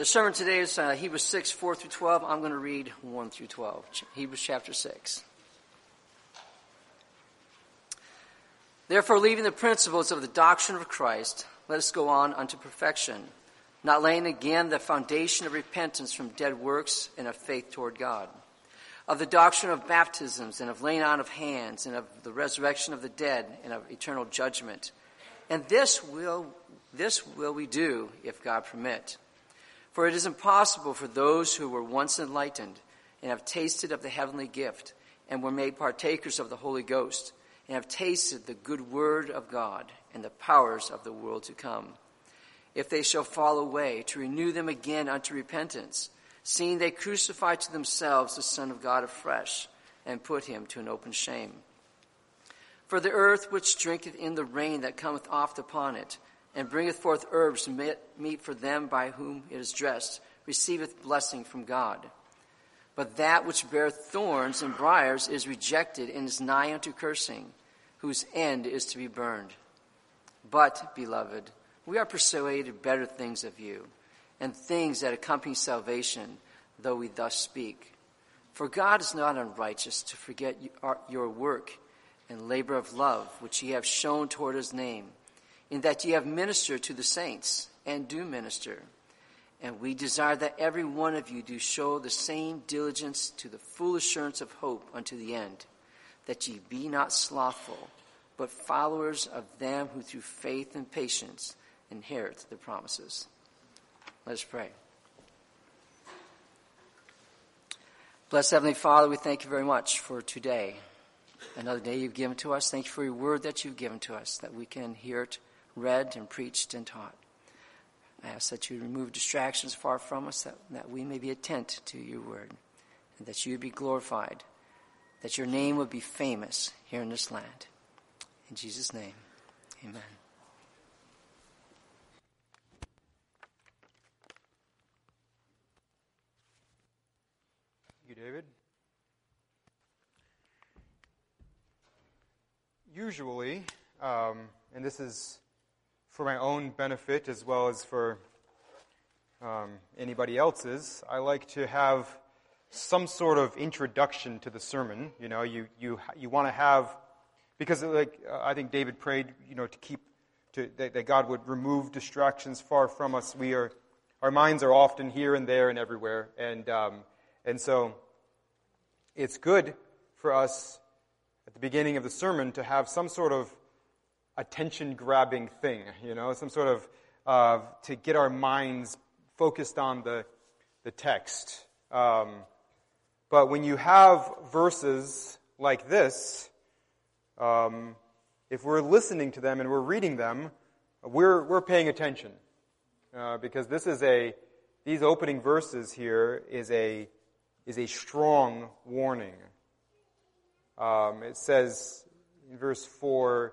The sermon today is uh, Hebrews 6, 4 through 12. I'm going to read 1 through 12. Hebrews chapter 6. Therefore, leaving the principles of the doctrine of Christ, let us go on unto perfection, not laying again the foundation of repentance from dead works and of faith toward God, of the doctrine of baptisms and of laying on of hands and of the resurrection of the dead and of eternal judgment. And this will, this will we do if God permit. For it is impossible for those who were once enlightened and have tasted of the heavenly gift and were made partakers of the Holy Ghost and have tasted the good word of God and the powers of the world to come. If they shall fall away, to renew them again unto repentance, seeing they crucify to themselves the Son of God afresh and put him to an open shame. For the earth which drinketh in the rain that cometh oft upon it, and bringeth forth herbs meet for them by whom it is dressed, receiveth blessing from God. But that which beareth thorns and briers is rejected and is nigh unto cursing, whose end is to be burned. But, beloved, we are persuaded better things of you, and things that accompany salvation, though we thus speak. For God is not unrighteous to forget your work and labor of love, which ye have shown toward his name in that ye have ministered to the saints and do minister. And we desire that every one of you do show the same diligence to the full assurance of hope unto the end, that ye be not slothful, but followers of them who through faith and patience inherit the promises. Let us pray. Blessed Heavenly Father, we thank you very much for today. Another day you've given to us. Thank you for your word that you've given to us, that we can hear it read and preached and taught. I ask that you remove distractions far from us, that, that we may be attentive to your word, and that you be glorified, that your name would be famous here in this land. In Jesus' name, amen. Thank you, David. Usually, um, and this is for my own benefit as well as for um, anybody else's, I like to have some sort of introduction to the sermon. You know, you, you, you want to have, because like uh, I think David prayed, you know, to keep, to, that, that God would remove distractions far from us. We are, our minds are often here and there and everywhere. And, um, and so it's good for us at the beginning of the sermon to have some sort of attention grabbing thing, you know, some sort of, uh, to get our minds focused on the, the text. Um, but when you have verses like this, um, if we're listening to them and we're reading them, we're, we're paying attention. Uh, because this is a, these opening verses here is a, is a strong warning. Um, it says in verse 4,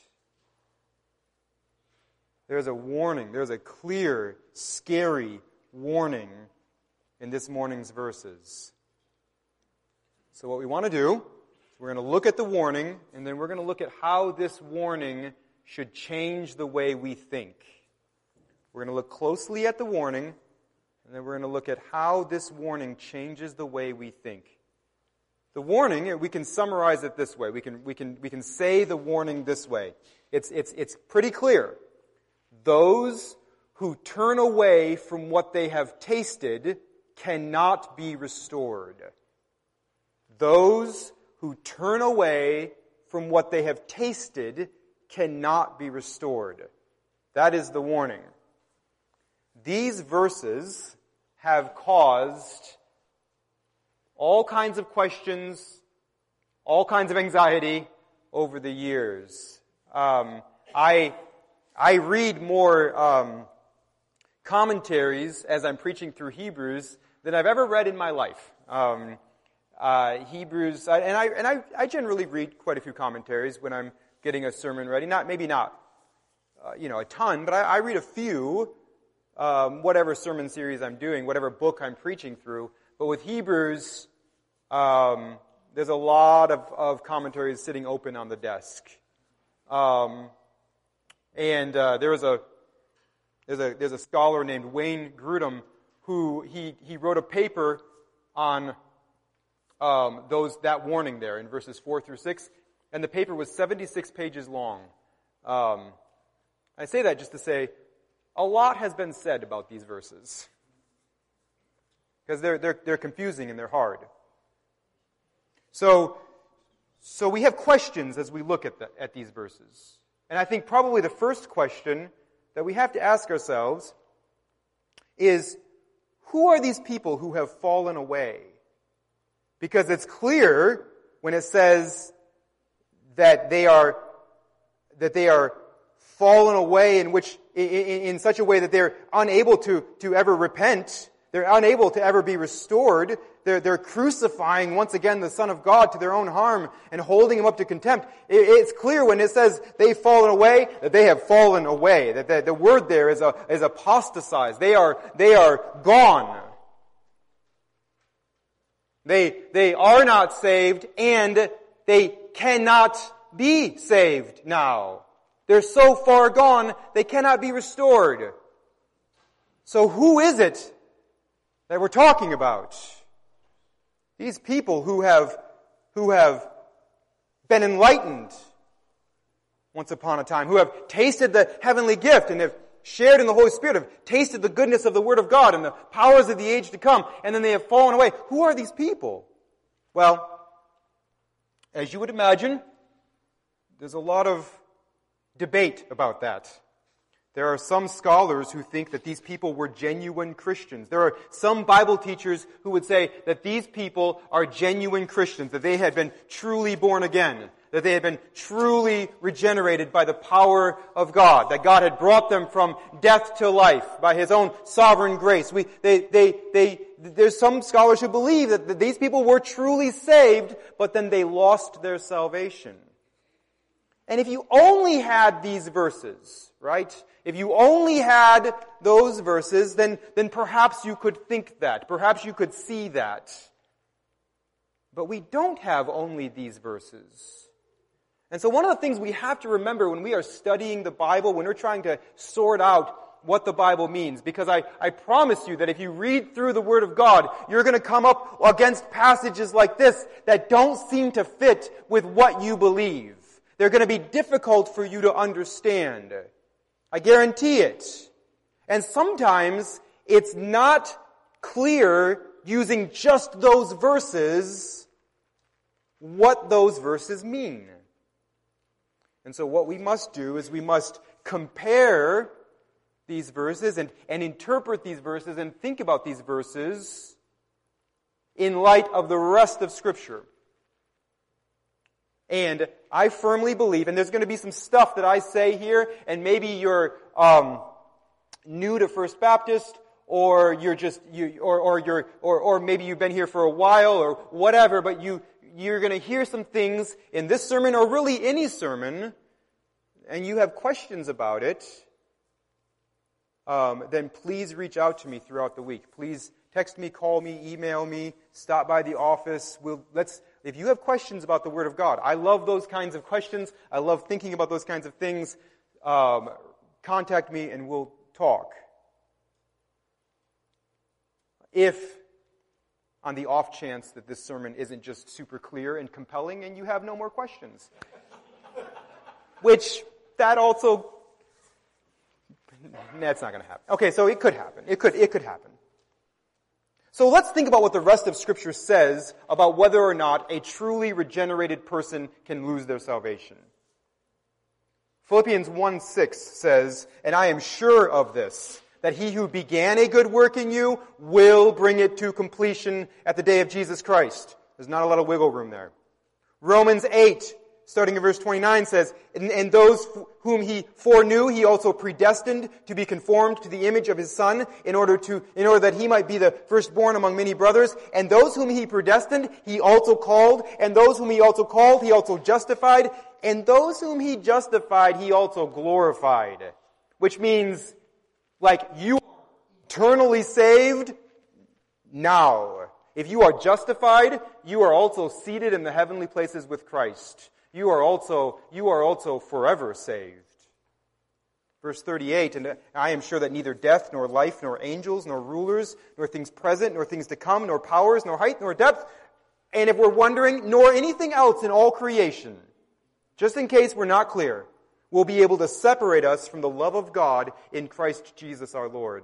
There's a warning. There's a clear, scary warning in this morning's verses. So, what we want to do, we're going to look at the warning, and then we're going to look at how this warning should change the way we think. We're going to look closely at the warning, and then we're going to look at how this warning changes the way we think. The warning, we can summarize it this way. We can, we can, we can say the warning this way. It's, it's, it's pretty clear those who turn away from what they have tasted cannot be restored. Those who turn away from what they have tasted cannot be restored. That is the warning. These verses have caused all kinds of questions, all kinds of anxiety over the years. Um, I I read more um, commentaries as I'm preaching through Hebrews than I've ever read in my life. Um, uh, Hebrews, and I and I, I generally read quite a few commentaries when I'm getting a sermon ready. Not maybe not, uh, you know, a ton, but I, I read a few. Um, whatever sermon series I'm doing, whatever book I'm preaching through. But with Hebrews, um, there's a lot of, of commentaries sitting open on the desk. Um, and uh, there was a there's a there's a scholar named Wayne Grudem who he he wrote a paper on um, those that warning there in verses four through six, and the paper was 76 pages long. Um, I say that just to say a lot has been said about these verses because they're they're they're confusing and they're hard. So so we have questions as we look at the, at these verses. And I think probably the first question that we have to ask ourselves is who are these people who have fallen away? Because it's clear when it says that they are that they are fallen away in which in, in, such a way that they're unable to, to ever repent they're unable to ever be restored. They're, they're crucifying once again the Son of God to their own harm and holding him up to contempt. It, it's clear when it says they've fallen away that they have fallen away. That the, the word there is, a, is apostatized. They are, they are gone. They, they are not saved and they cannot be saved now. They're so far gone, they cannot be restored. So who is it that we're talking about. These people who have, who have been enlightened once upon a time, who have tasted the heavenly gift and have shared in the Holy Spirit, have tasted the goodness of the Word of God and the powers of the age to come, and then they have fallen away. Who are these people? Well, as you would imagine, there's a lot of debate about that. There are some scholars who think that these people were genuine Christians. There are some Bible teachers who would say that these people are genuine Christians, that they had been truly born again, that they had been truly regenerated by the power of God, that God had brought them from death to life by His own sovereign grace. We, they, they, they, there's some scholars who believe that these people were truly saved, but then they lost their salvation. And if you only had these verses, right? If you only had those verses, then, then perhaps you could think that. Perhaps you could see that. But we don't have only these verses. And so one of the things we have to remember when we are studying the Bible, when we're trying to sort out what the Bible means, because I, I promise you that if you read through the Word of God, you're to come up against passages like this that don't seem to fit with what you believe. They're to be difficult for you to understand. I guarantee it. And sometimes it's not clear using just those verses what those verses mean. And so what we must do is we must compare these verses and, and interpret these verses and think about these verses in light of the rest of Scripture. And I firmly believe, and there's going to be some stuff that I say here, and maybe you're um, new to First Baptist, or you're just you, or or you're or or maybe you've been here for a while, or whatever. But you you're going to hear some things in this sermon, or really any sermon, and you have questions about it. Um, then please reach out to me throughout the week. Please text me, call me, email me, stop by the office. We'll let's if you have questions about the Word of God, I love those kinds of questions. I love thinking about those kinds of things. Um, contact me and we'll talk. If, on the off chance that this sermon isn't just super clear and compelling and you have no more questions, which that also that's not going to happen. Okay, so it could happen. It could it could happen. So let's think about what the rest of scripture says about whether or not a truly regenerated person can lose their salvation. Philippians 1 6 says, And I am sure of this, that he who began a good work in you will bring it to completion at the day of Jesus Christ. There's not a lot of wiggle room there. Romans 8 starting in verse 29 says, and, and, those whom he foreknew, he also predestined to be conformed to the image of his son in order to, in order that he might be the firstborn among many brothers. And those whom he predestined, he also called. And those whom he also called, he also justified. And those whom he justified, he also glorified. Which means, like, you are eternally saved now. If you are justified, you are also seated in the heavenly places with Christ you are also, you are also forever saved. Verse 38, and I am sure that neither death, nor life, nor angels, nor rulers, nor things present, nor things to come, nor powers, nor height, nor depth, and if we're wondering, nor anything else in all creation, just in case we're not clear, will be able to separate us from the love of God in Christ Jesus our Lord.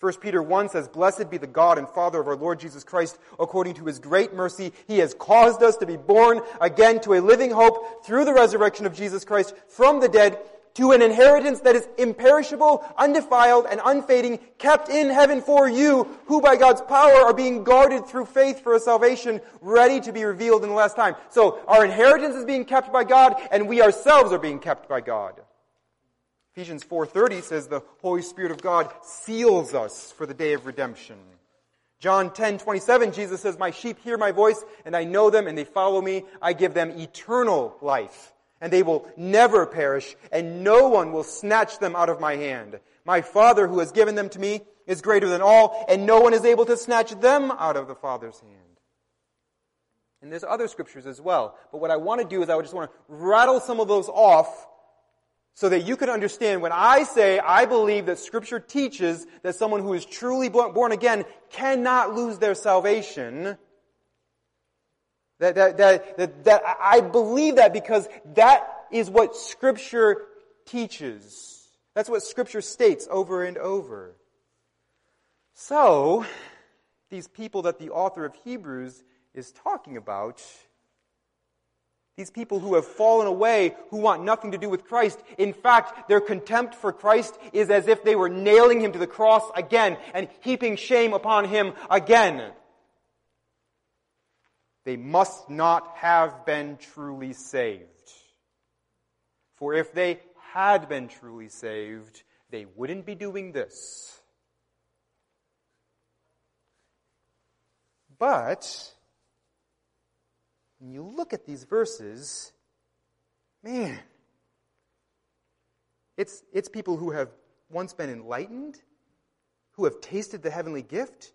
1 Peter 1 says, Blessed be the God and Father of our Lord Jesus Christ. According to his great mercy, he has caused us to be born again to a living hope through the resurrection of Jesus Christ from the dead to an inheritance that is imperishable, undefiled, and unfading, kept in heaven for you, who by God's power are being guarded through faith for a salvation ready to be revealed in the last time. So our inheritance is being kept by God, and we ourselves are being kept by God. Ephesians 4:30 says the Holy Spirit of God seals us for the day of redemption. John 10:27 Jesus says, "My sheep hear my voice, and I know them and they follow me. I give them eternal life, and they will never perish, and no one will snatch them out of my hand. My Father who has given them to me is greater than all, and no one is able to snatch them out of the Father's hand." And there's other scriptures as well. But what I want to do is I would just want to rattle some of those off so that you can understand when I say I believe that scripture teaches that someone who is truly born again cannot lose their salvation. That, that, that, that, that I believe that because that is what scripture teaches. That's what scripture states over and over. So, these people that the author of Hebrews is talking about these people who have fallen away, who want nothing to do with Christ. In fact, their contempt for Christ is as if they were nailing him to the cross again and heaping shame upon him again. They must not have been truly saved. For if they had been truly saved, they wouldn't be doing this. But when you look at these verses, man, it's, it's people who have once been enlightened, who have tasted the heavenly gift,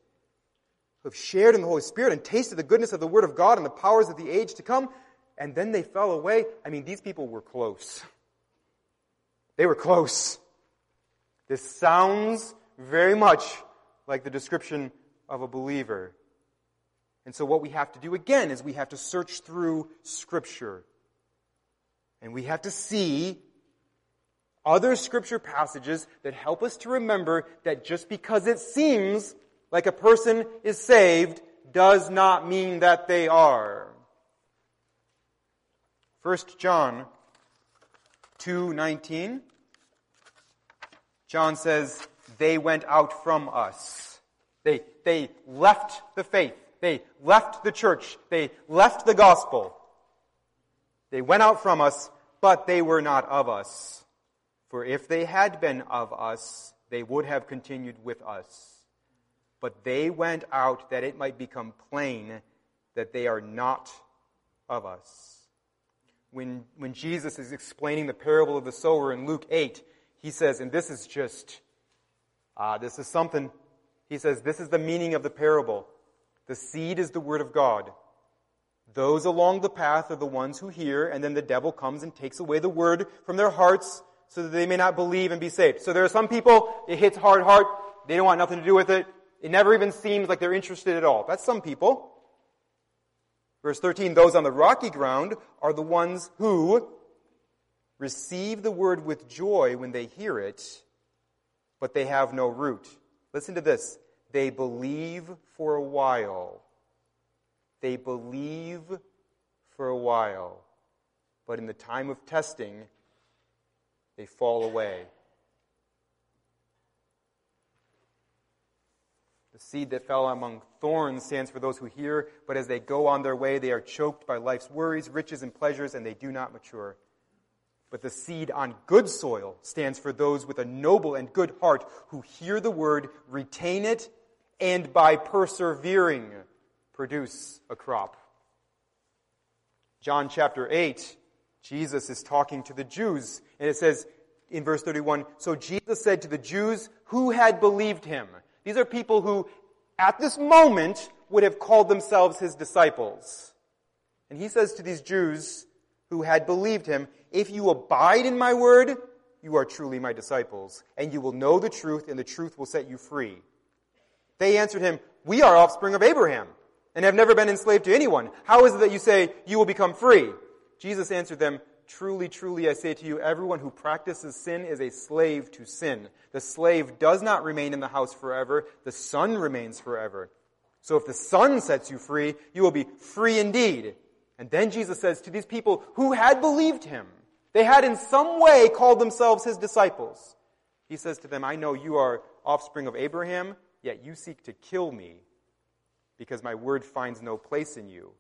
who have shared in the Holy Spirit and tasted the goodness of the Word of God and the powers of the age to come, and then they fell away. I mean, these people were close. They were close. This sounds very much like the description of a believer. And so what we have to do again is we have to search through Scripture. And we have to see other Scripture passages that help us to remember that just because it seems like a person is saved does not mean that they are. 1 John 2:19 John says they went out from us. They they left the faith. They left the church. They left the gospel. They went out from us, but they were not of us. For if they had been of us, they would have continued with us. But they went out that it might become plain that they are not of us. When, when Jesus is explaining the parable of the sower in Luke 8, he says, and this is just, uh, this is something. He says, this is the meaning of the parable. The seed is the word of God. Those along the path are the ones who hear, and then the devil comes and takes away the word from their hearts so that they may not believe and be saved. So there are some people, it hits hard heart, they don't want nothing to do with it. It never even seems like they're interested at all. That's some people. Verse 13, those on the rocky ground are the ones who receive the word with joy when they hear it, but they have no root. Listen to this. They believe for a while. They believe for a while. But in the time of testing, they fall away. The seed that fell among thorns stands for those who hear, but as they go on their way, they are choked by life's worries, riches, and pleasures, and they do not mature. But the seed on good soil stands for those with a noble and good heart who hear the word, retain it, and by persevering produce a crop. John chapter 8, Jesus is talking to the Jews, and it says in verse 31 So Jesus said to the Jews who had believed him, these are people who, at this moment, would have called themselves his disciples. And he says to these Jews who had believed him, If you abide in my word, you are truly my disciples, and you will know the truth, and the truth will set you free. They answered him, We are offspring of Abraham, and have never been enslaved to anyone. How is it that you say you will become free? Jesus answered them, Truly, truly, I say to you, everyone who practices sin is a slave to sin. The slave does not remain in the house forever. The son remains forever. So if the son sets you free, you will be free indeed. And then Jesus says to these people who had believed him, they had in some way called themselves his disciples. He says to them, I know you are offspring of Abraham, yet you seek to kill me because my word finds no place in you.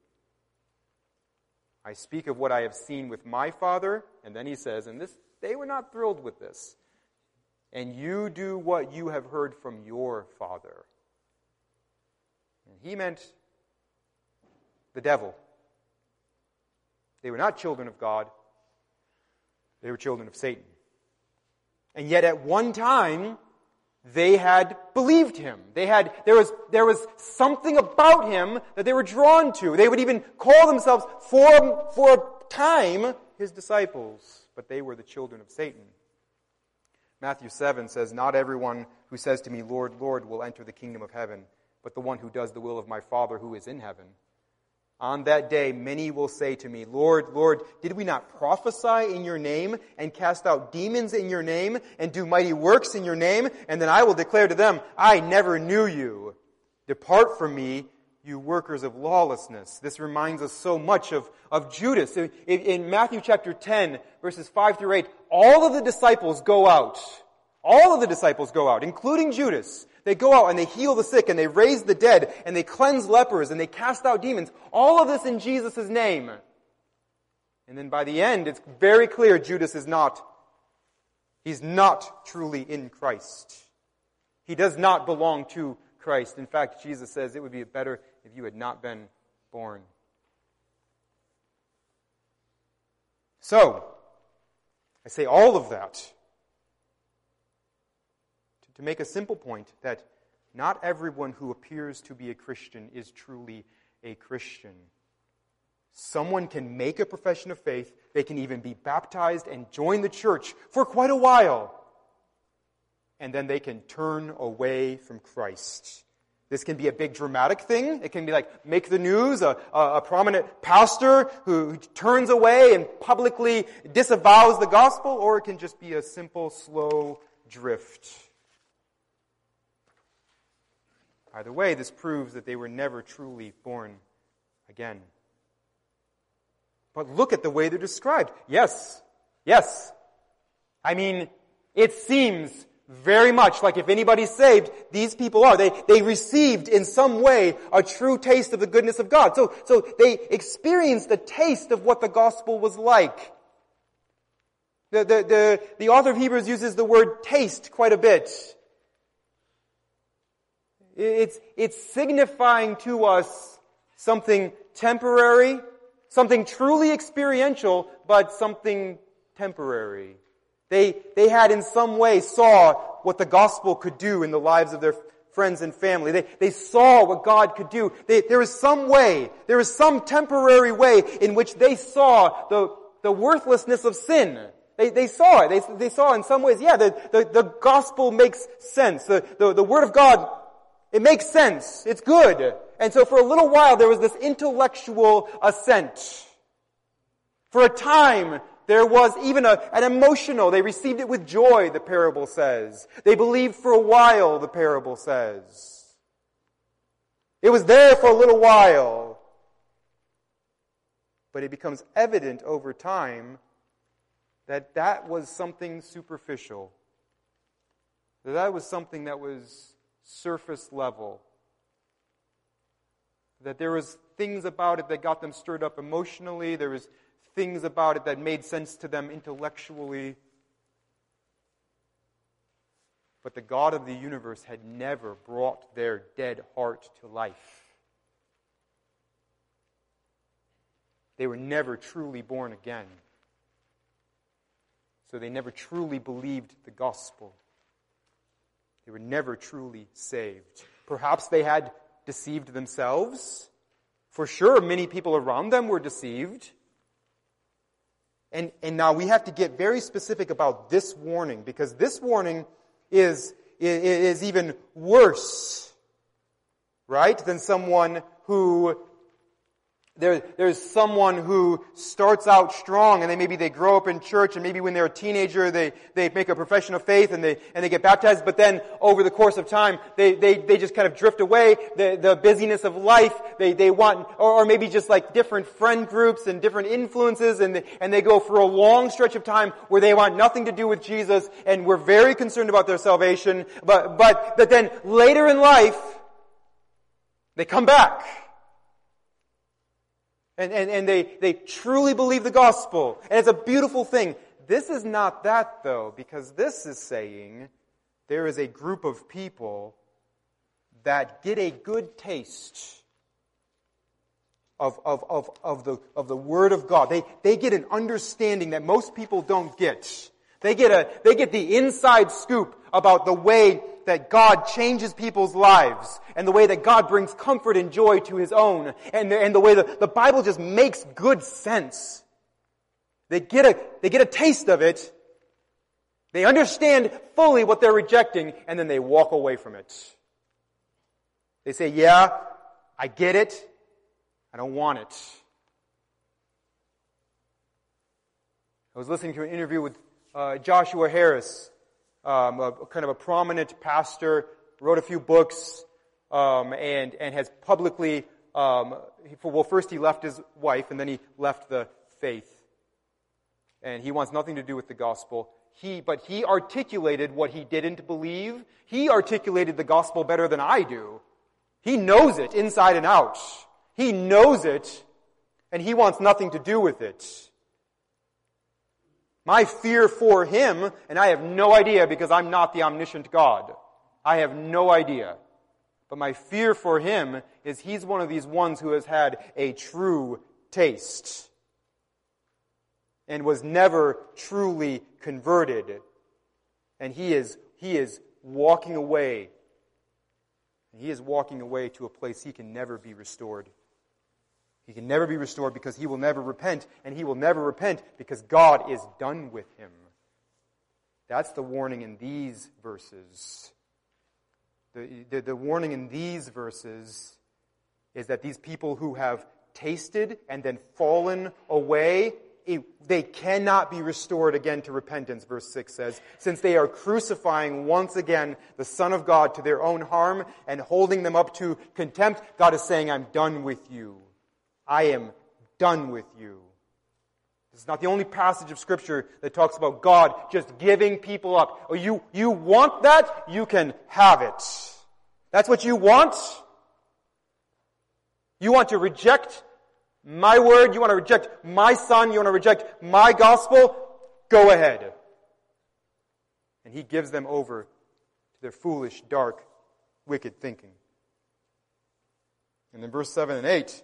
I speak of what I have seen with my father. And then he says, and this, they were not thrilled with this. And you do what you have heard from your father. And he meant the devil. They were not children of God, they were children of Satan. And yet at one time, they had believed him. They had, there was, there was something about him that they were drawn to. They would even call themselves for, for a time his disciples, but they were the children of Satan. Matthew 7 says, Not everyone who says to me, Lord, Lord, will enter the kingdom of heaven, but the one who does the will of my Father who is in heaven. On that day, many will say to me, Lord, Lord, did we not prophesy in your name and cast out demons in your name and do mighty works in your name? And then I will declare to them, I never knew you. Depart from me, you workers of lawlessness. This reminds us so much of, of Judas. In, in Matthew chapter 10, verses 5 through 8, all of the disciples go out. All of the disciples go out, including Judas. They go out and they heal the sick and they raise the dead and they cleanse lepers and they cast out demons. All of this in Jesus' name. And then by the end, it's very clear Judas is not. He's not truly in Christ. He does not belong to Christ. In fact, Jesus says it would be better if you had not been born. So, I say all of that to make a simple point that not everyone who appears to be a Christian is truly a Christian. Someone can make a profession of faith, they can even be baptized and join the church for quite a while, and then they can turn away from Christ. This can be a big dramatic thing. It can be like make the news, a, a, prominent pastor who turns away and publicly disavows the gospel, or it can just be a simple, slow drift. Either way, this proves that they were never truly born again. But look at the way they're described. Yes, yes. I mean, it seems very much like if anybody's saved, these people are. They, they received in some way a true taste of the goodness of God. So, so they experienced a taste of what the gospel was like. The, the, the, the author of Hebrews uses the word taste quite a bit. It's, it's signifying to us something temporary, something truly experiential, but something temporary. They, they had in some way saw what the gospel could do in the lives of their friends and family. They, they saw what God could do. They, some way, there was some temporary way in which they saw the, the worthlessness of sin. They, they saw it. They, they saw in some ways, yeah, the, the, the gospel makes sense. The, the, the word of God it makes sense. It's good. And so for a little while there was this intellectual assent. For a time there was even a, an emotional, they received it with joy, the parable says. They believed for a while, the parable says. It was there for a little while. But it becomes evident over time that that was something superficial. That that was something that was surface level. That there was things about it that got them stirred up emotionally, there was things about it that made sense to them intellectually. But the God of the universe had never brought their dead heart to life. They were never truly born again. So they never truly believed the gospel. They were never truly saved. Perhaps they had deceived themselves. For sure, many people around them were deceived. And, and now we have to get very specific about this warning because this warning is, is, even worse, right, than someone who there, there's someone who starts out strong and they maybe they grow up in church and maybe when they're a teenager they, they make a profession of faith and they, and they get baptized, but then over the course of time they, they, they just kind of drift away, the, the busyness of life, they, they want, or, or maybe just like different friend groups and different influences and they, and they go for a long stretch of time where they want nothing to do with Jesus and we're very concerned about their salvation, but, but, but then later in life, they come back and, and, and they, they truly believe the gospel. And it's a beautiful thing. This is not that though, because this is saying there is a group of people that get a good taste of, of, of, of, the, of the Word of God. They, they get an understanding that most people don't get. They get a, they get the inside scoop about the way that God changes people's lives and the way that God brings comfort and joy to His own and the, and the way that the Bible just makes good sense. They get a, they get a taste of it. They understand fully what they're rejecting and then they walk away from it. They say, yeah, I get it. I don't want it. I was listening to an interview with uh, Joshua Harris um, a, kind of a prominent pastor, wrote a few books, um, and, and has publicly, um, well, first he left his wife, and then he left the faith. And he wants nothing to do with the gospel. He, but he articulated what he didn't believe. He articulated the gospel better than I do. He knows it inside and out. He knows it, and he wants nothing to do with it. My fear for him, and I have no idea because I'm not the omniscient God. I have no idea. But my fear for him is he's one of these ones who has had a true taste and was never truly converted. And he is, he is walking away. He is walking away to a place he can never be restored. He can never be restored because he will never repent, and he will never repent because God is done with him. That's the warning in these verses. The, the, the, warning in these verses is that these people who have tasted and then fallen away, it, they cannot be restored again to repentance, verse 6 says, since they are crucifying once again the Son of God to their own harm and holding them up to contempt. God is saying, I'm done with you. I am done with you. This is not the only passage of scripture that talks about God just giving people up. Oh, you, you want that? You can have it. That's what you want? You want to reject my word? You want to reject my son? You want to reject my gospel? Go ahead. And he gives them over to their foolish, dark, wicked thinking. And then verse 7 and 8,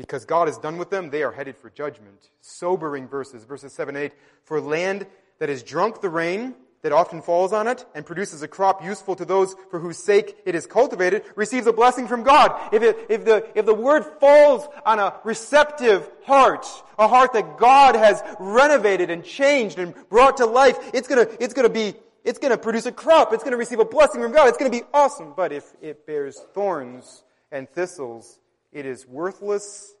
because God is done with them, they are headed for judgment. Sobering verses, verses 7 and 8. For land that has drunk the rain that often falls on it and produces a crop useful to those for whose sake it is cultivated receives a blessing from God. If, it, if, the, if the word falls on a receptive heart, a heart that God has renovated and changed and brought to life, it's gonna, it's gonna be, it's gonna produce a crop. It's gonna receive a blessing from God. It's gonna be awesome. But if it bears thorns and thistles, it is worthless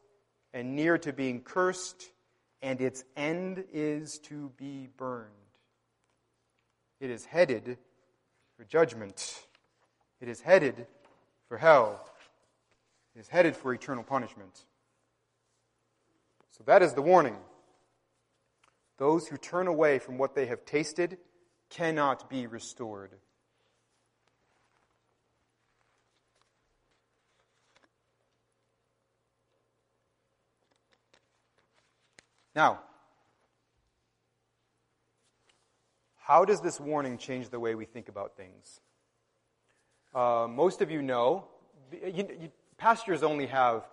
and near to being cursed, and its end is to be burned. It is headed for judgment. It is headed for hell. It is headed for eternal punishment. So that is the warning. Those who turn away from what they have tasted cannot be restored. Now, how does this warning change the way we think about things? Uh, most of you know, you, you, pastors only have,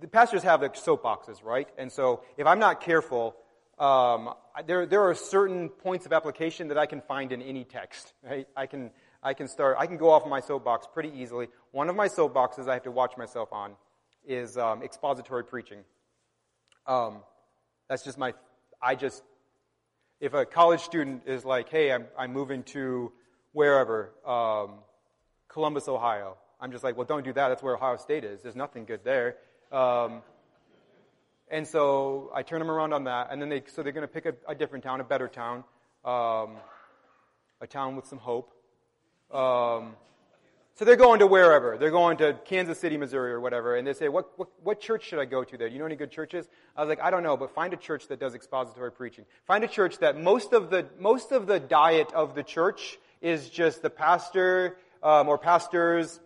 the pastors have their soapboxes, right? And so if I'm not careful, um, there, there are certain points of application that I can find in any text, right? I can, I can start, I can go off my soapbox pretty easily. One of my soapboxes I have to watch myself on is um, expository preaching. Um, that's just my, I just, if a college student is like, hey, I'm, I'm moving to wherever, um, Columbus, Ohio, I'm just like, well, don't do that. That's where Ohio State is. There's nothing good there. Um, and so I turn them around on that, and then they, so they're going to pick a, a, different town, a better town, um, a town with some hope. Um, so they're going to wherever. They're going to Kansas City, Missouri, or whatever, and they say, what, what, what church should I go to there? Do you know any good churches? I was like, I don't know, but find a church that does expository preaching. Find a church that most of the, most of the diet of the church is just the pastor, um, or pastors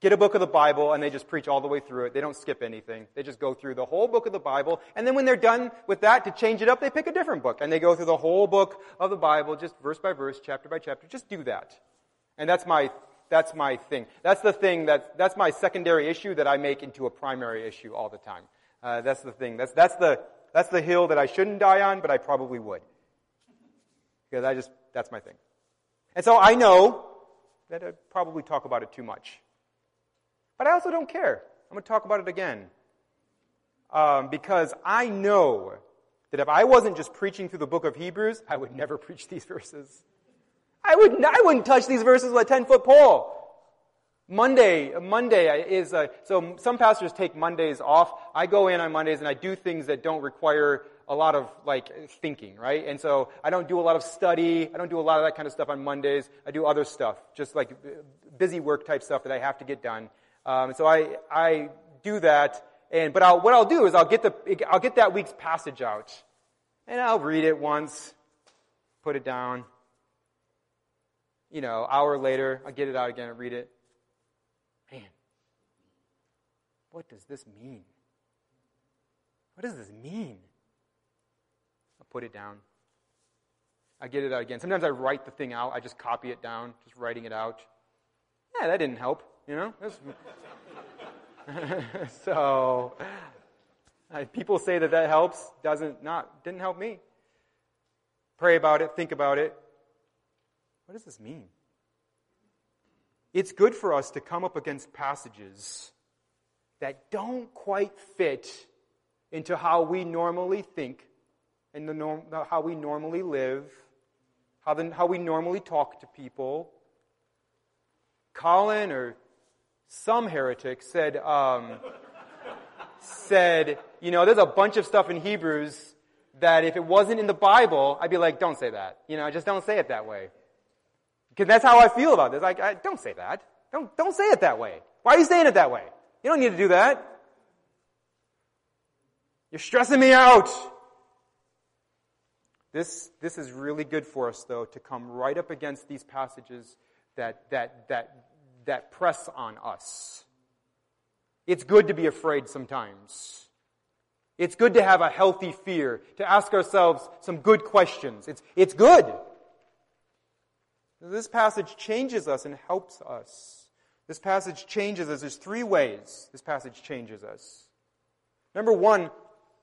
get a book of the Bible and they just preach all the way through it. They don't skip anything. They just go through the whole book of the Bible. And then when they're done with that, to change it up, they pick a different book and they go through the whole book of the Bible, just verse by verse, chapter by chapter. Just do that. And that's my that's my thing. That's the thing that, that's my secondary issue that I make into a primary issue all the time. Uh, that's the thing. That's, that's the, that's the hill that I shouldn't die on, but I probably would. Because I just, that's my thing. And so I know that I probably talk about it too much. But I also don't care. I'm going to talk about it again. Um, because I know that if I wasn't just preaching through the book of Hebrews, I would never preach these verses. I wouldn't, I wouldn't touch these verses with a 10 foot pole. Monday, Monday is, a, so some pastors take Mondays off. I go in on Mondays and I do things that don't require a lot of like thinking, right? And so I don't do a lot of study. I don't do a lot of that kind of stuff on Mondays. I do other stuff, just like busy work type stuff that I have to get done. Um, so I, I do that. And, but I'll, what I'll do is I'll get the, I'll get that week's passage out and I'll read it once, put it down, you know, hour later, I get it out again and read it. Man, what does this mean? What does this mean? I put it down. I get it out again. Sometimes I write the thing out. I just copy it down, just writing it out. Yeah, that didn't help, you know? so, people say that that helps. Doesn't not didn't help me. Pray about it. Think about it. What does this mean? It's good for us to come up against passages that don't quite fit into how we normally think and the norm, how we normally live, how, the, how we normally talk to people. Colin or some heretic said, um, said, you know, there's a bunch of stuff in Hebrews that if it wasn't in the Bible, I'd be like, don't say that. You know, just don't say it that way. Because that's how I feel about this. Like, I, don't say that. Don't, don't say it that way. Why are you saying it that way? You don't need to do that. You're stressing me out. This, this is really good for us, though, to come right up against these passages that, that, that, that press on us. It's good to be afraid sometimes. It's good to have a healthy fear, to ask ourselves some good questions. It's, it's good. This passage changes us and helps us. This passage changes us. There's three ways this passage changes us. Number one,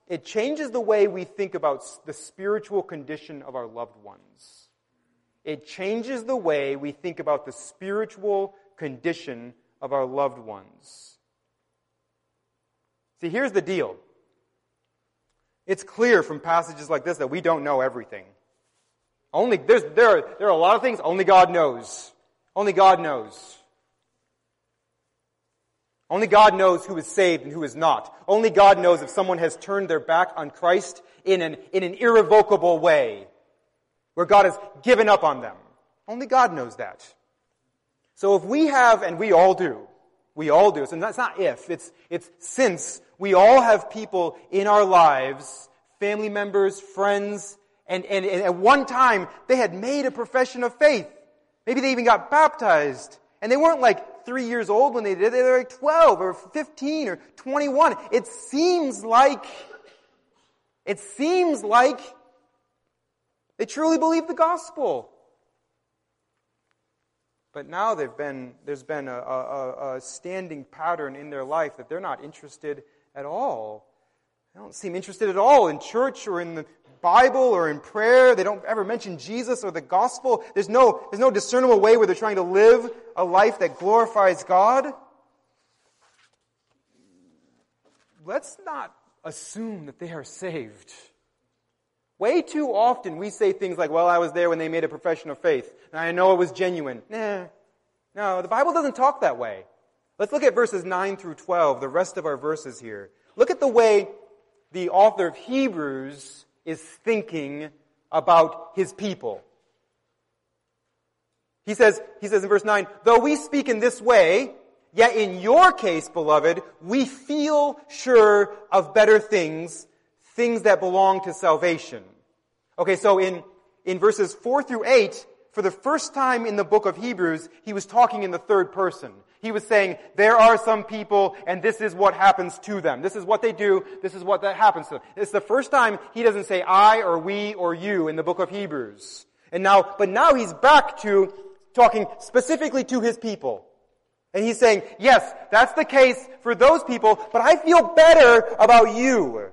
it changes the way we think about the spiritual condition of our loved ones. It changes the way we think about the spiritual condition of our loved ones. See, here's the deal. It's clear from passages like this that we don't know everything. Only, there's, there, are, there are a lot of things only God knows. Only God knows. Only God knows who is saved and who is not. Only God knows if someone has turned their back on Christ in an, in an irrevocable way, where God has given up on them. Only God knows that. So if we have, and we all do, we all do, so that's not if, it's, it's since we all have people in our lives, family members, friends, and, and, and at one time, they had made a profession of faith. Maybe they even got baptized. And they weren't like three years old when they did it. They were like 12 or 15 or 21. It seems like It seems like they truly believe the gospel. But now been, there's been a, a, a, standing pattern in their life that they're not interested at all. They don't seem interested at all in church or in the Bible or in prayer. They don't ever mention Jesus or the gospel. There's no, there's no discernible way where they're trying to live a life that glorifies God. Let's not assume that they are saved. Way too often we say things like, well, I was there when they made a profession of faith, and I know it was genuine. Nah. No, the Bible doesn't talk that way. Let's look at verses 9 through 12, the rest of our verses here. Look at the way the author of Hebrews is thinking about his people. He says, he says in verse 9, though we speak in this way, yet in your case, beloved, we feel sure of better things things that belong to salvation. Okay, so in, in verses 4 through 8, for the first time in the book of Hebrews, he was talking in the third person. He was saying, there are some people, and this is what happens to them. This is what they do, this is what that happens to them. It's the first time he doesn't say I or we or you in the book of Hebrews. And now, but now he's back to talking specifically to his people. And he's saying, yes, that's the case for those people, but I feel better about you.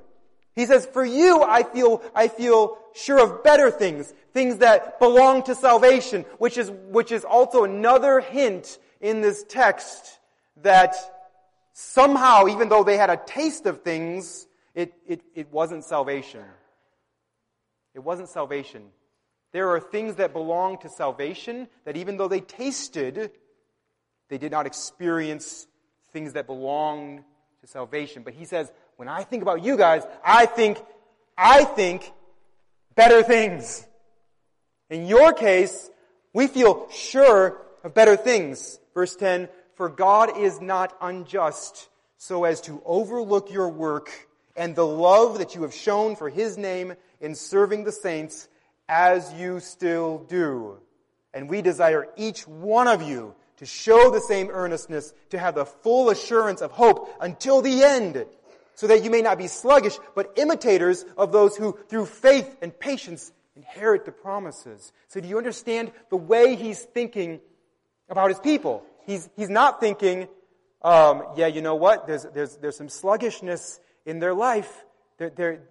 He says, for you, I feel, I feel sure of better things, things that belong to salvation, which is, which is also another hint in this text that somehow, even though they had a taste of things, it, it, it wasn't salvation. It wasn't salvation. There are things that belong to salvation that even though they tasted, they did not experience things that belong to salvation. But he says, when I think about you guys, I think, I think better things. In your case, we feel sure of better things. Verse 10, for God is not unjust so as to overlook your work and the love that you have shown for His name in serving the saints as you still do. And we desire each one of you to show the same earnestness, to have the full assurance of hope until the end so that you may not be sluggish, but imitators of those who, through faith and patience, inherit the promises. So do you understand the way he's thinking about his people? He's, he's not thinking, um, yeah, you know what? There's, there's, there's some sluggishness in their life. They're, they're,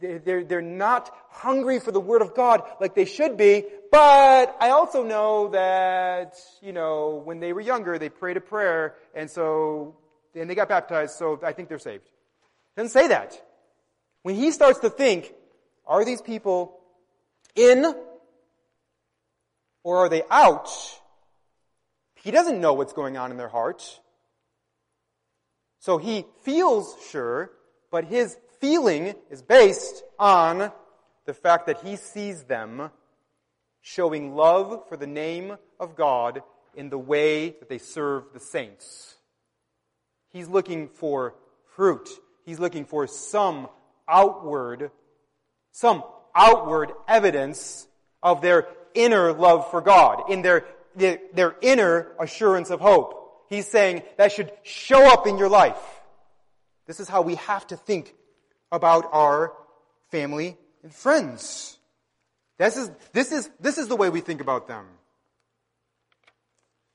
they're, they're not hungry for the Word of God like they should be, but I also know that, you know, when they were younger, they prayed a prayer, and so, and they got baptized, so I think they're saved doesn't say that. When he starts to think, are these people in or are they out? He doesn't know what's going on in their heart. So he feels sure, but his feeling is based on the fact that he sees them showing love for the name of God in the way that they serve the saints. He's looking for fruit. He's looking for some outward, some outward evidence of their inner love for God, in their, their, their inner assurance of hope. He's saying that should show up in your life. This is how we have to think about our family and friends. This is, this is, this is the way we think about them.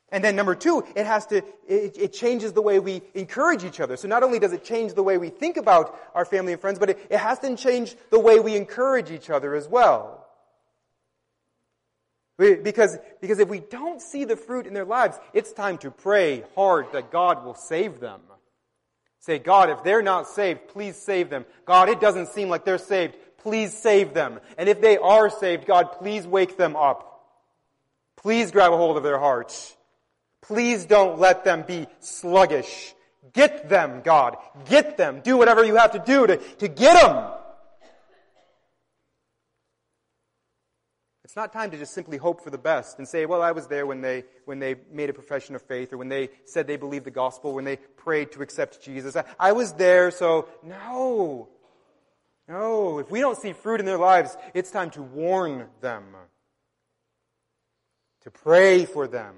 And then number two, it has to, it, it, changes the way we encourage each other. So not only does it change the way we think about our family and friends, but it, it has to change the way we encourage each other as well. Because, because if we don't see the fruit in their lives, it's time to pray hard that God will save them. Say, God, if they're not saved, please save them. God, it doesn't seem like they're saved. Please save them. And if they are saved, God, please wake them up. Please grab a hold of their hearts. Please don't let them be sluggish. Get them, God. Get them. Do whatever you have to do to, to get them. It's not time to just simply hope for the best and say, well, I was there when they, when they made a profession of faith or when they said they believed the gospel, when they prayed to accept Jesus. I, I was there, so no. No. If we don't see fruit in their lives, it's time to warn them. To pray for them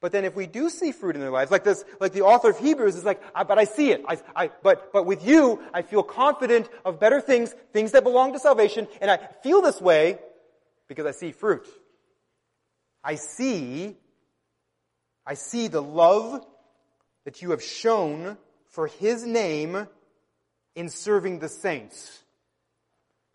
But then if we do see fruit in their lives, like this, like the author of Hebrews is like, I, but I see it. I, I, but, but with you, I feel confident of better things, things that belong to salvation, and I feel this way because I see fruit. I see, I see the love that you have shown for His name in serving the saints.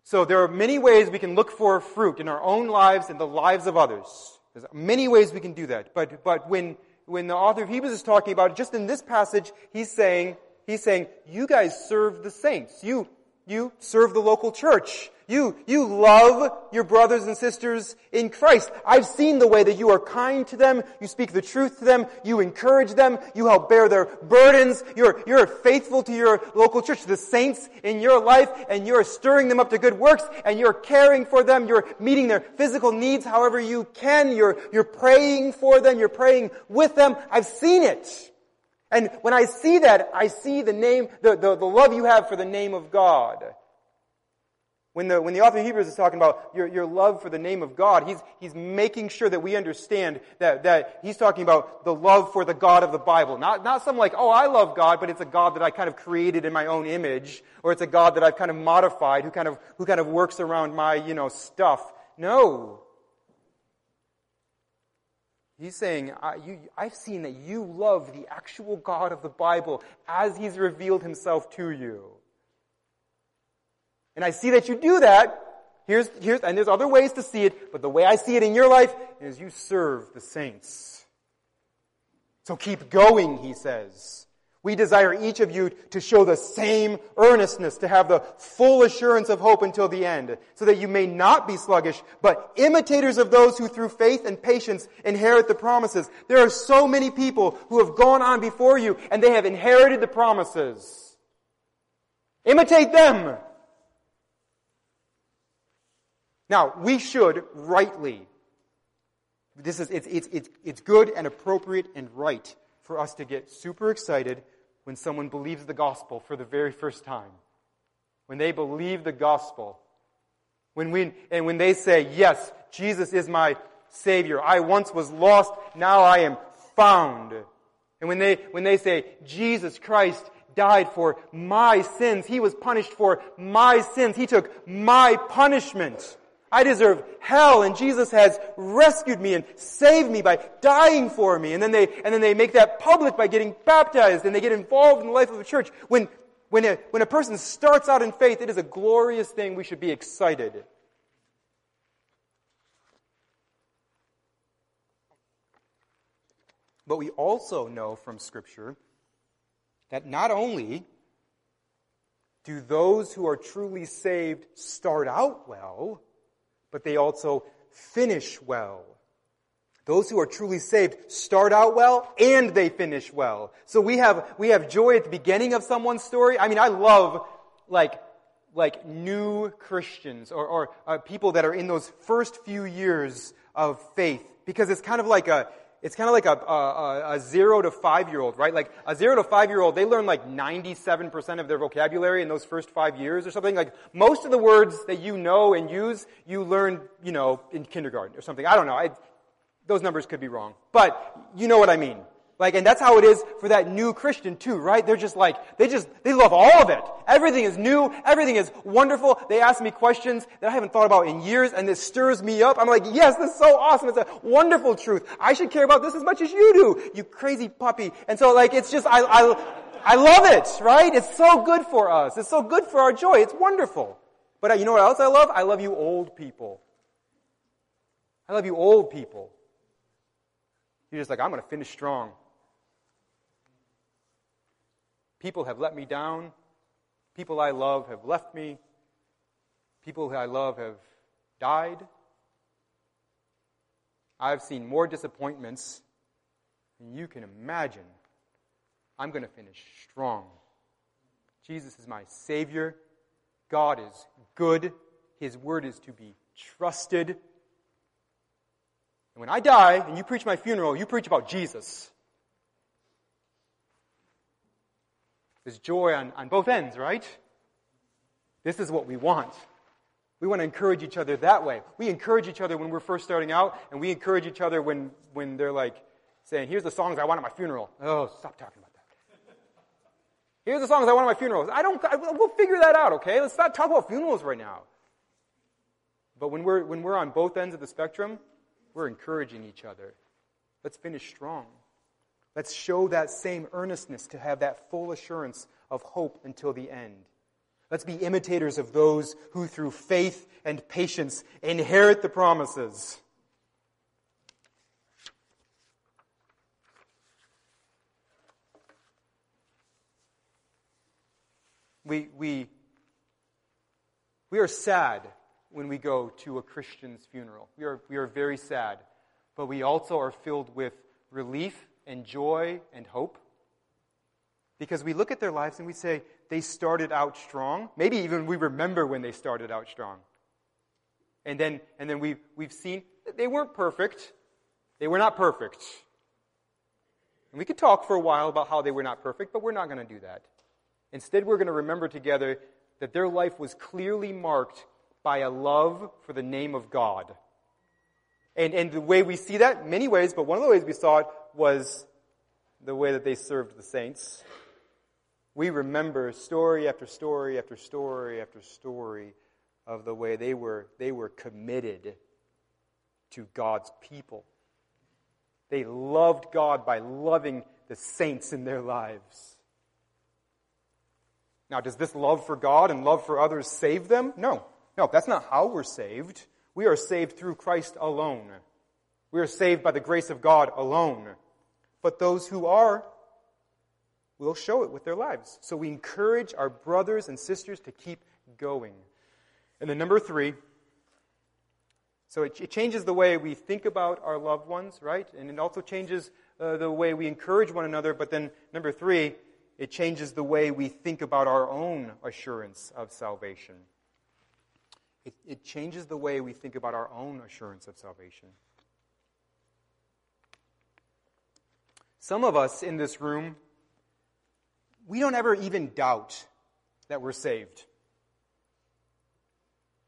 So there are many ways we can look for fruit in our own lives and the lives of others. There's many ways we can do that. But, but when, when the author of Hebrews is talking about it, just in this passage, he's saying, he's saying, you guys serve the saints. You, you serve the local church. You, you love your brothers and sisters in Christ. I've seen the way that you are kind to them. You speak the truth to them. You encourage them. You help bear their burdens. You're, you're faithful to your local church, the saints in your life, and you're stirring them up to good works, and you're caring for them. You're meeting their physical needs however you can. You're, you're praying for them. You're praying with them. I've seen it. And when I see that, I see the name, the, the, the love you have for the name of God. When the, when the author of Hebrews is talking about your, your love for the name of God, he's, he's making sure that we understand that, that he's talking about the love for the God of the Bible. Not, not some like, oh, I love God, but it's a God that I kind of created in my own image, or it's a God that I've kind of modified, who kind of, who kind of works around my, you know, stuff. No. He's saying, I, you, I've seen that you love the actual God of the Bible as he's revealed himself to you. And I see that you do that. Here's, here's, and there's other ways to see it, but the way I see it in your life is you serve the saints. So keep going, he says. We desire each of you to show the same earnestness, to have the full assurance of hope until the end, so that you may not be sluggish, but imitators of those who through faith and patience inherit the promises. There are so many people who have gone on before you, and they have inherited the promises. Imitate them. Now, we should rightly, this is, it's, it's, it's, it's good and appropriate and right for us to get super excited when someone believes the gospel for the very first time. When they believe the gospel. When we, and when they say, yes, Jesus is my Savior. I once was lost, now I am found. And when they, when they say, Jesus Christ died for my sins, He was punished for my sins, He took my punishment. I deserve hell and Jesus has rescued me and saved me by dying for me. And then they, and then they make that public by getting baptized and they get involved in the life of the church. When, when a, when a person starts out in faith, it is a glorious thing. We should be excited. But we also know from scripture that not only do those who are truly saved start out well, but they also finish well. Those who are truly saved start out well and they finish well. So we have, we have joy at the beginning of someone's story. I mean, I love like, like new Christians or, or uh, people that are in those first few years of faith because it's kind of like a, it's kind of like a, a, a, zero to five year old, right? Like a zero to five year old, they learn like 97% of their vocabulary in those first five years or something. Like most of the words that you know and use, you learn, you know, in kindergarten or something. I don't know. I, those numbers could be wrong. But you know what I mean. Like, and that's how it is for that new Christian too, right? They're just like, they just, they love all of it. Everything is new. Everything is wonderful. They ask me questions that I haven't thought about in years and this stirs me up. I'm like, yes, this is so awesome. It's a wonderful truth. I should care about this as much as you do, you crazy puppy. And so like, it's just, I, I, I love it, right? It's so good for us. It's so good for our joy. It's wonderful. But uh, you know what else I love? I love you old people. I love you old people. You're just like, I'm going to finish strong. People have let me down. People I love have left me. People I love have died. I've seen more disappointments than you can imagine. I'm going to finish strong. Jesus is my Savior. God is good. His word is to be trusted. And when I die and you preach my funeral, you preach about Jesus. There's joy on, on both ends, right? This is what we want. We want to encourage each other that way. We encourage each other when we're first starting out, and we encourage each other when, when they're like, saying, Here's the songs I want at my funeral. Oh, stop talking about that. Here's the songs I want at my funeral. I don't, I, we'll figure that out, okay? Let's not talk about funerals right now. But when we're, when we're on both ends of the spectrum, we're encouraging each other. Let's finish strong. Let's show that same earnestness to have that full assurance of hope until the end. Let's be imitators of those who, through faith and patience, inherit the promises. We, we, we are sad when we go to a Christian's funeral. We are, we are very sad. But we also are filled with relief and joy and hope. Because we look at their lives and we say, they started out strong. Maybe even we remember when they started out strong. And then, and then we've, we've seen that they weren't perfect. They were not perfect. And we could talk for a while about how they were not perfect, but we're not going to do that. Instead, we're going to remember together that their life was clearly marked by a love for the name of God. And, and the way we see that, many ways, but one of the ways we saw it was the way that they served the saints. We remember story after story after story after story of the way they were, they were committed to God's people. They loved God by loving the saints in their lives. Now, does this love for God and love for others save them? No. No, that's not how we're saved. We are saved through Christ alone. We are saved by the grace of God alone. But those who are will show it with their lives. So we encourage our brothers and sisters to keep going. And then number three, so it, it changes the way we think about our loved ones, right? And it also changes uh, the way we encourage one another. But then number three, it changes the way we think about our own assurance of salvation. It, it changes the way we think about our own assurance of salvation. Some of us in this room, we don't ever even doubt that we're saved.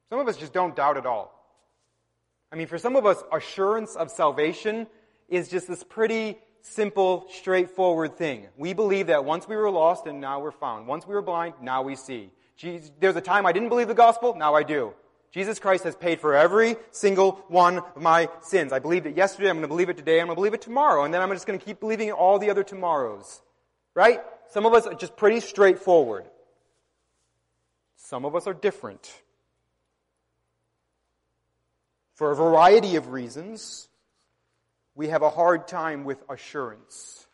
Some of us just don't doubt at all. I mean, for some of us, assurance of salvation is just this pretty simple, straightforward thing. We believe that once we were lost and now we're found. Once we were blind, now we see. Jesus, there's a time I didn't believe the gospel, now I do. Jesus Christ has paid for every single one of my sins. I believed it yesterday, I'm going to believe it today, I'm going to believe it tomorrow, and then I'm just going to keep believing it all the other tomorrows. Right? Some of us are just pretty straightforward. Some of us are different. For a variety of reasons, we have a hard time with assurance.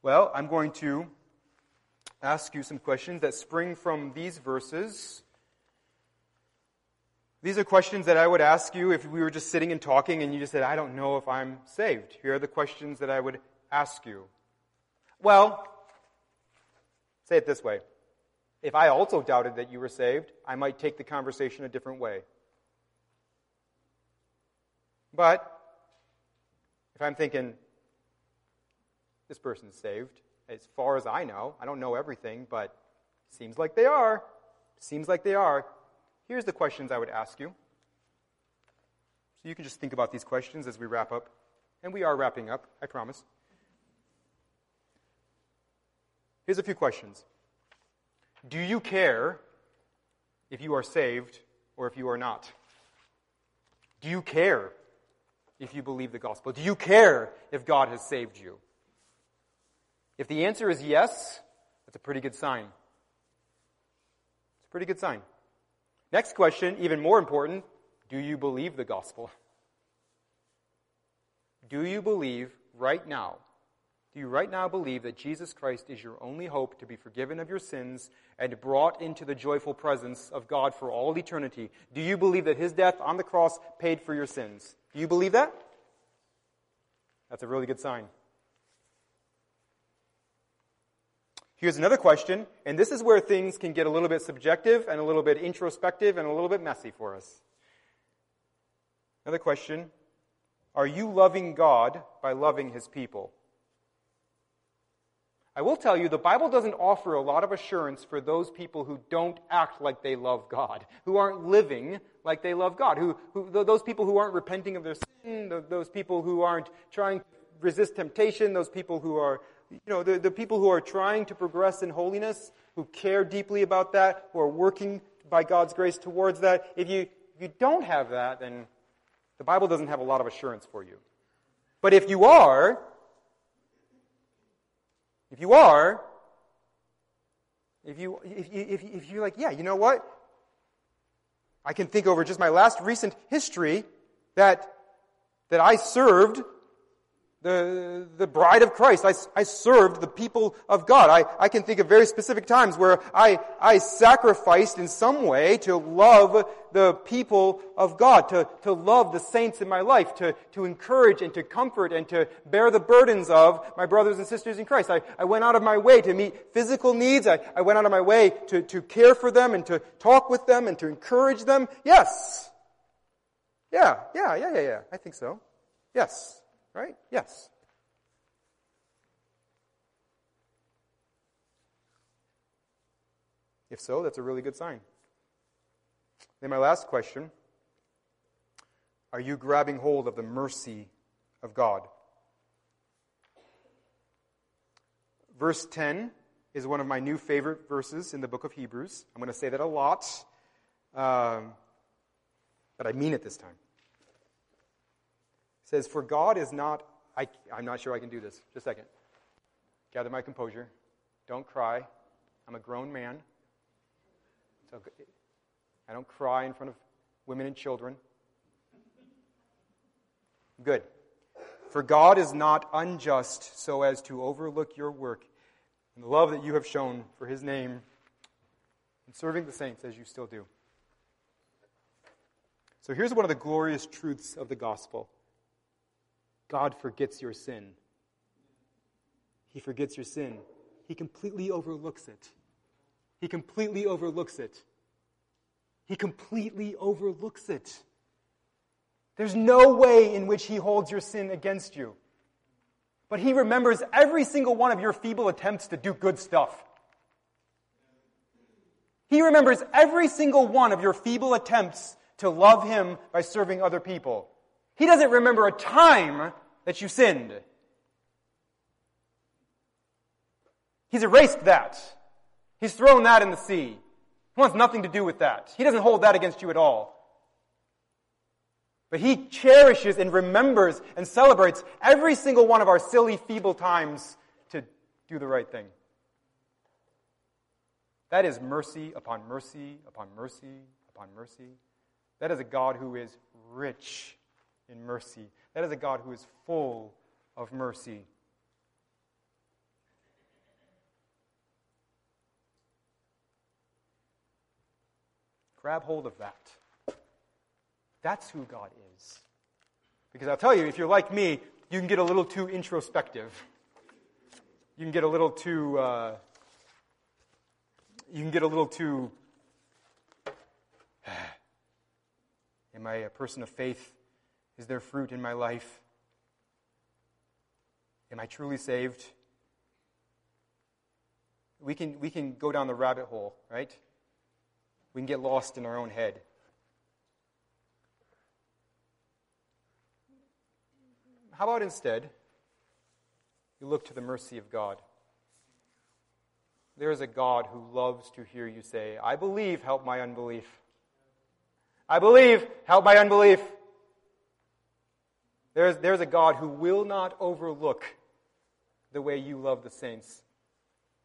Well, I'm going to ask you some questions that spring from these verses. These are questions that I would ask you if we were just sitting and talking and you just said, I don't know if I'm saved. Here are the questions that I would ask you. Well, say it this way. If I also doubted that you were saved, I might take the conversation a different way. But if I'm thinking, this person's saved, as far as I know. I don't know everything, but seems like they are. Seems like they are. Here's the questions I would ask you. So you can just think about these questions as we wrap up. And we are wrapping up, I promise. Here's a few questions. Do you care if you are saved or if you are not? Do you care if you believe the gospel? Do you care if God has saved you? If the answer is yes, that's a pretty good sign. It's a pretty good sign. Next question, even more important do you believe the gospel? Do you believe right now? Do you right now believe that Jesus Christ is your only hope to be forgiven of your sins and brought into the joyful presence of God for all eternity? Do you believe that his death on the cross paid for your sins? Do you believe that? That's a really good sign. Here's another question, and this is where things can get a little bit subjective and a little bit introspective and a little bit messy for us. Another question Are you loving God by loving His people? I will tell you, the Bible doesn't offer a lot of assurance for those people who don't act like they love God, who aren't living like they love God, who, who those people who aren't repenting of their sin, those people who aren't trying to resist temptation, those people who are, you know, the, the people who are trying to progress in holiness, who care deeply about that, who are working by God's grace towards that. If you, if you don't have that, then the Bible doesn't have a lot of assurance for you. But if you are, if you are, if you if, if, if you're like, yeah, you know what? I can think over just my last recent history that that I served the, the bride of Christ. I, I served the people of God. I, I can think of very specific times where I, I sacrificed in some way to love the people of God, to, to love the saints in my life, to, to encourage and to comfort and to bear the burdens of my brothers and sisters in Christ. I, I went out of my way to meet physical needs. I, I went out of my way to, to care for them and to talk with them and to encourage them. Yes. Yeah, yeah, yeah, yeah, yeah. I think so. Yes. Right? Yes. If so, that's a really good sign. Then, my last question Are you grabbing hold of the mercy of God? Verse 10 is one of my new favorite verses in the book of Hebrews. I'm going to say that a lot, um, but I mean it this time says, For God is not, I, I'm not sure I can do this. Just a second. Gather my composure. Don't cry. I'm a grown man. So I don't cry in front of women and children. Good. For God is not unjust so as to overlook your work and the love that you have shown for his name in serving the saints as you still do. So here's one of the glorious truths of the gospel. God forgets your sin. He forgets your sin. He completely overlooks it. He completely overlooks it. He completely overlooks it. There's no way in which He holds your sin against you. But He remembers every single one of your feeble attempts to do good stuff. He remembers every single one of your feeble attempts to love Him by serving other people. He doesn't remember a time that you sinned. He's erased that. He's thrown that in the sea. He wants nothing to do with that. He doesn't hold that against you at all. But he cherishes and remembers and celebrates every single one of our silly, feeble times to do the right thing. That is mercy upon mercy upon mercy upon mercy. That is a God who is rich in mercy. That is a God who is full of mercy. Grab hold of that. That's who God is. Because I'll tell you, if you're like me, you can get a little too introspective. You can get a little too. Uh, you can get a little too. Am I a person of faith? Is there fruit in my life? Am I truly saved? We can, we can go down the rabbit hole, right? We can get lost in our own head. How about instead, you look to the mercy of God? There is a God who loves to hear you say, I believe, help my unbelief. I believe, help my unbelief. There's, there's a God who will not overlook the way you love the saints.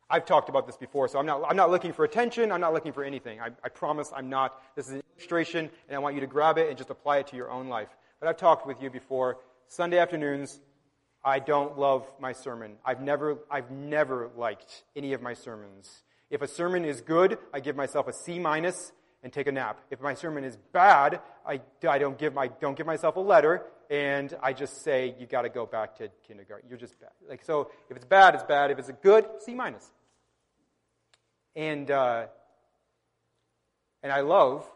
I've talked about this before, so I'm not, I'm not looking for attention. I'm not looking for anything. I, I promise I'm not. This is an illustration, and I want you to grab it and just apply it to your own life. But I've talked with you before. Sunday afternoons, I don't love my sermon. I've never, I've never liked any of my sermons. If a sermon is good, I give myself a C minus and take a nap. If my sermon is bad, I, I don't, give my, don't give myself a letter and I just say, you got to go back to kindergarten. You're just bad. Like, so if it's bad, it's bad. If it's a good, C minus. And, uh, and I love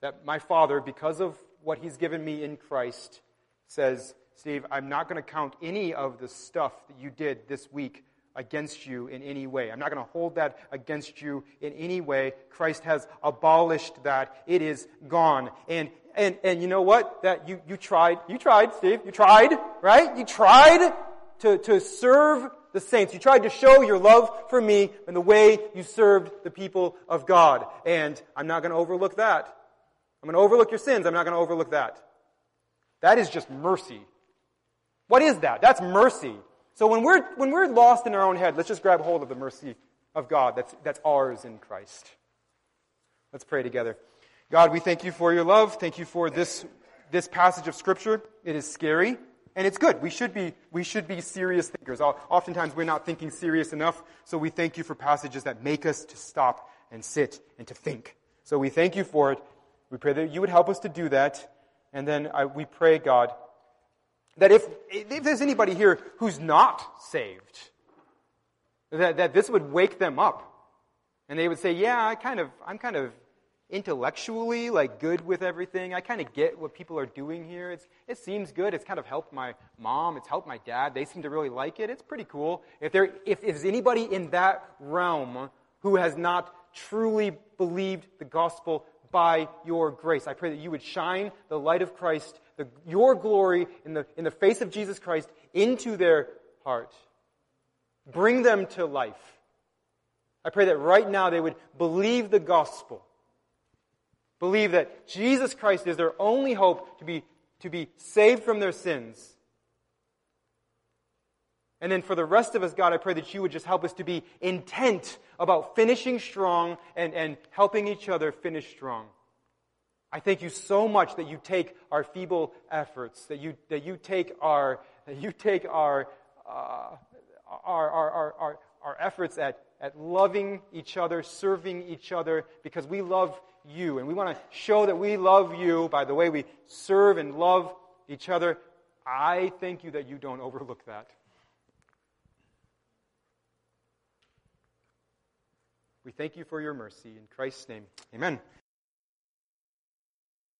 that my father, because of what he's given me in Christ, says, Steve, I'm not going to count any of the stuff that you did this week against you in any way. I'm not going to hold that against you in any way. Christ has abolished that. It is gone. And and and you know what? That you you tried. You tried, Steve. You tried, right? You tried to to serve the saints. You tried to show your love for me in the way you served the people of God. And I'm not going to overlook that. I'm going to overlook your sins. I'm not going to overlook that. That is just mercy. What is that? That's mercy. So when we're, when we're lost in our own head, let's just grab hold of the mercy of God that's, that's ours in Christ. Let's pray together. God, we thank you for your love. Thank you for this, this passage of Scripture. It is scary, and it's good. We should be, we should be serious thinkers. Oftentimes we're not thinking serious enough, so we thank you for passages that make us to stop and sit and to think. So we thank you for it. We pray that you would help us to do that. And then I, we pray, God, that if, if there's anybody here who's not saved, that, that this would wake them up. And they would say, yeah, I kind of, I'm kind of intellectually like good with everything. I kind of get what people are doing here. It's, it seems good. It's kind of helped my mom. It's helped my dad. They seem to really like it. It's pretty cool. If there, if, if there's anybody in that realm who has not truly believed the gospel by your grace, I pray that you would shine the light of Christ the, your glory in the, in the face of Jesus Christ into their heart. Bring them to life. I pray that right now they would believe the gospel. Believe that Jesus Christ is their only hope to be, to be saved from their sins. And then for the rest of us, God, I pray that you would just help us to be intent about finishing strong and, and helping each other finish strong. I thank you so much that you take our feeble efforts, that you, that you take our, that you take our, uh, our, our, our, our, our efforts at, at loving each other, serving each other, because we love you. And we want to show that we love you by the way we serve and love each other. I thank you that you don't overlook that. We thank you for your mercy. In Christ's name, amen.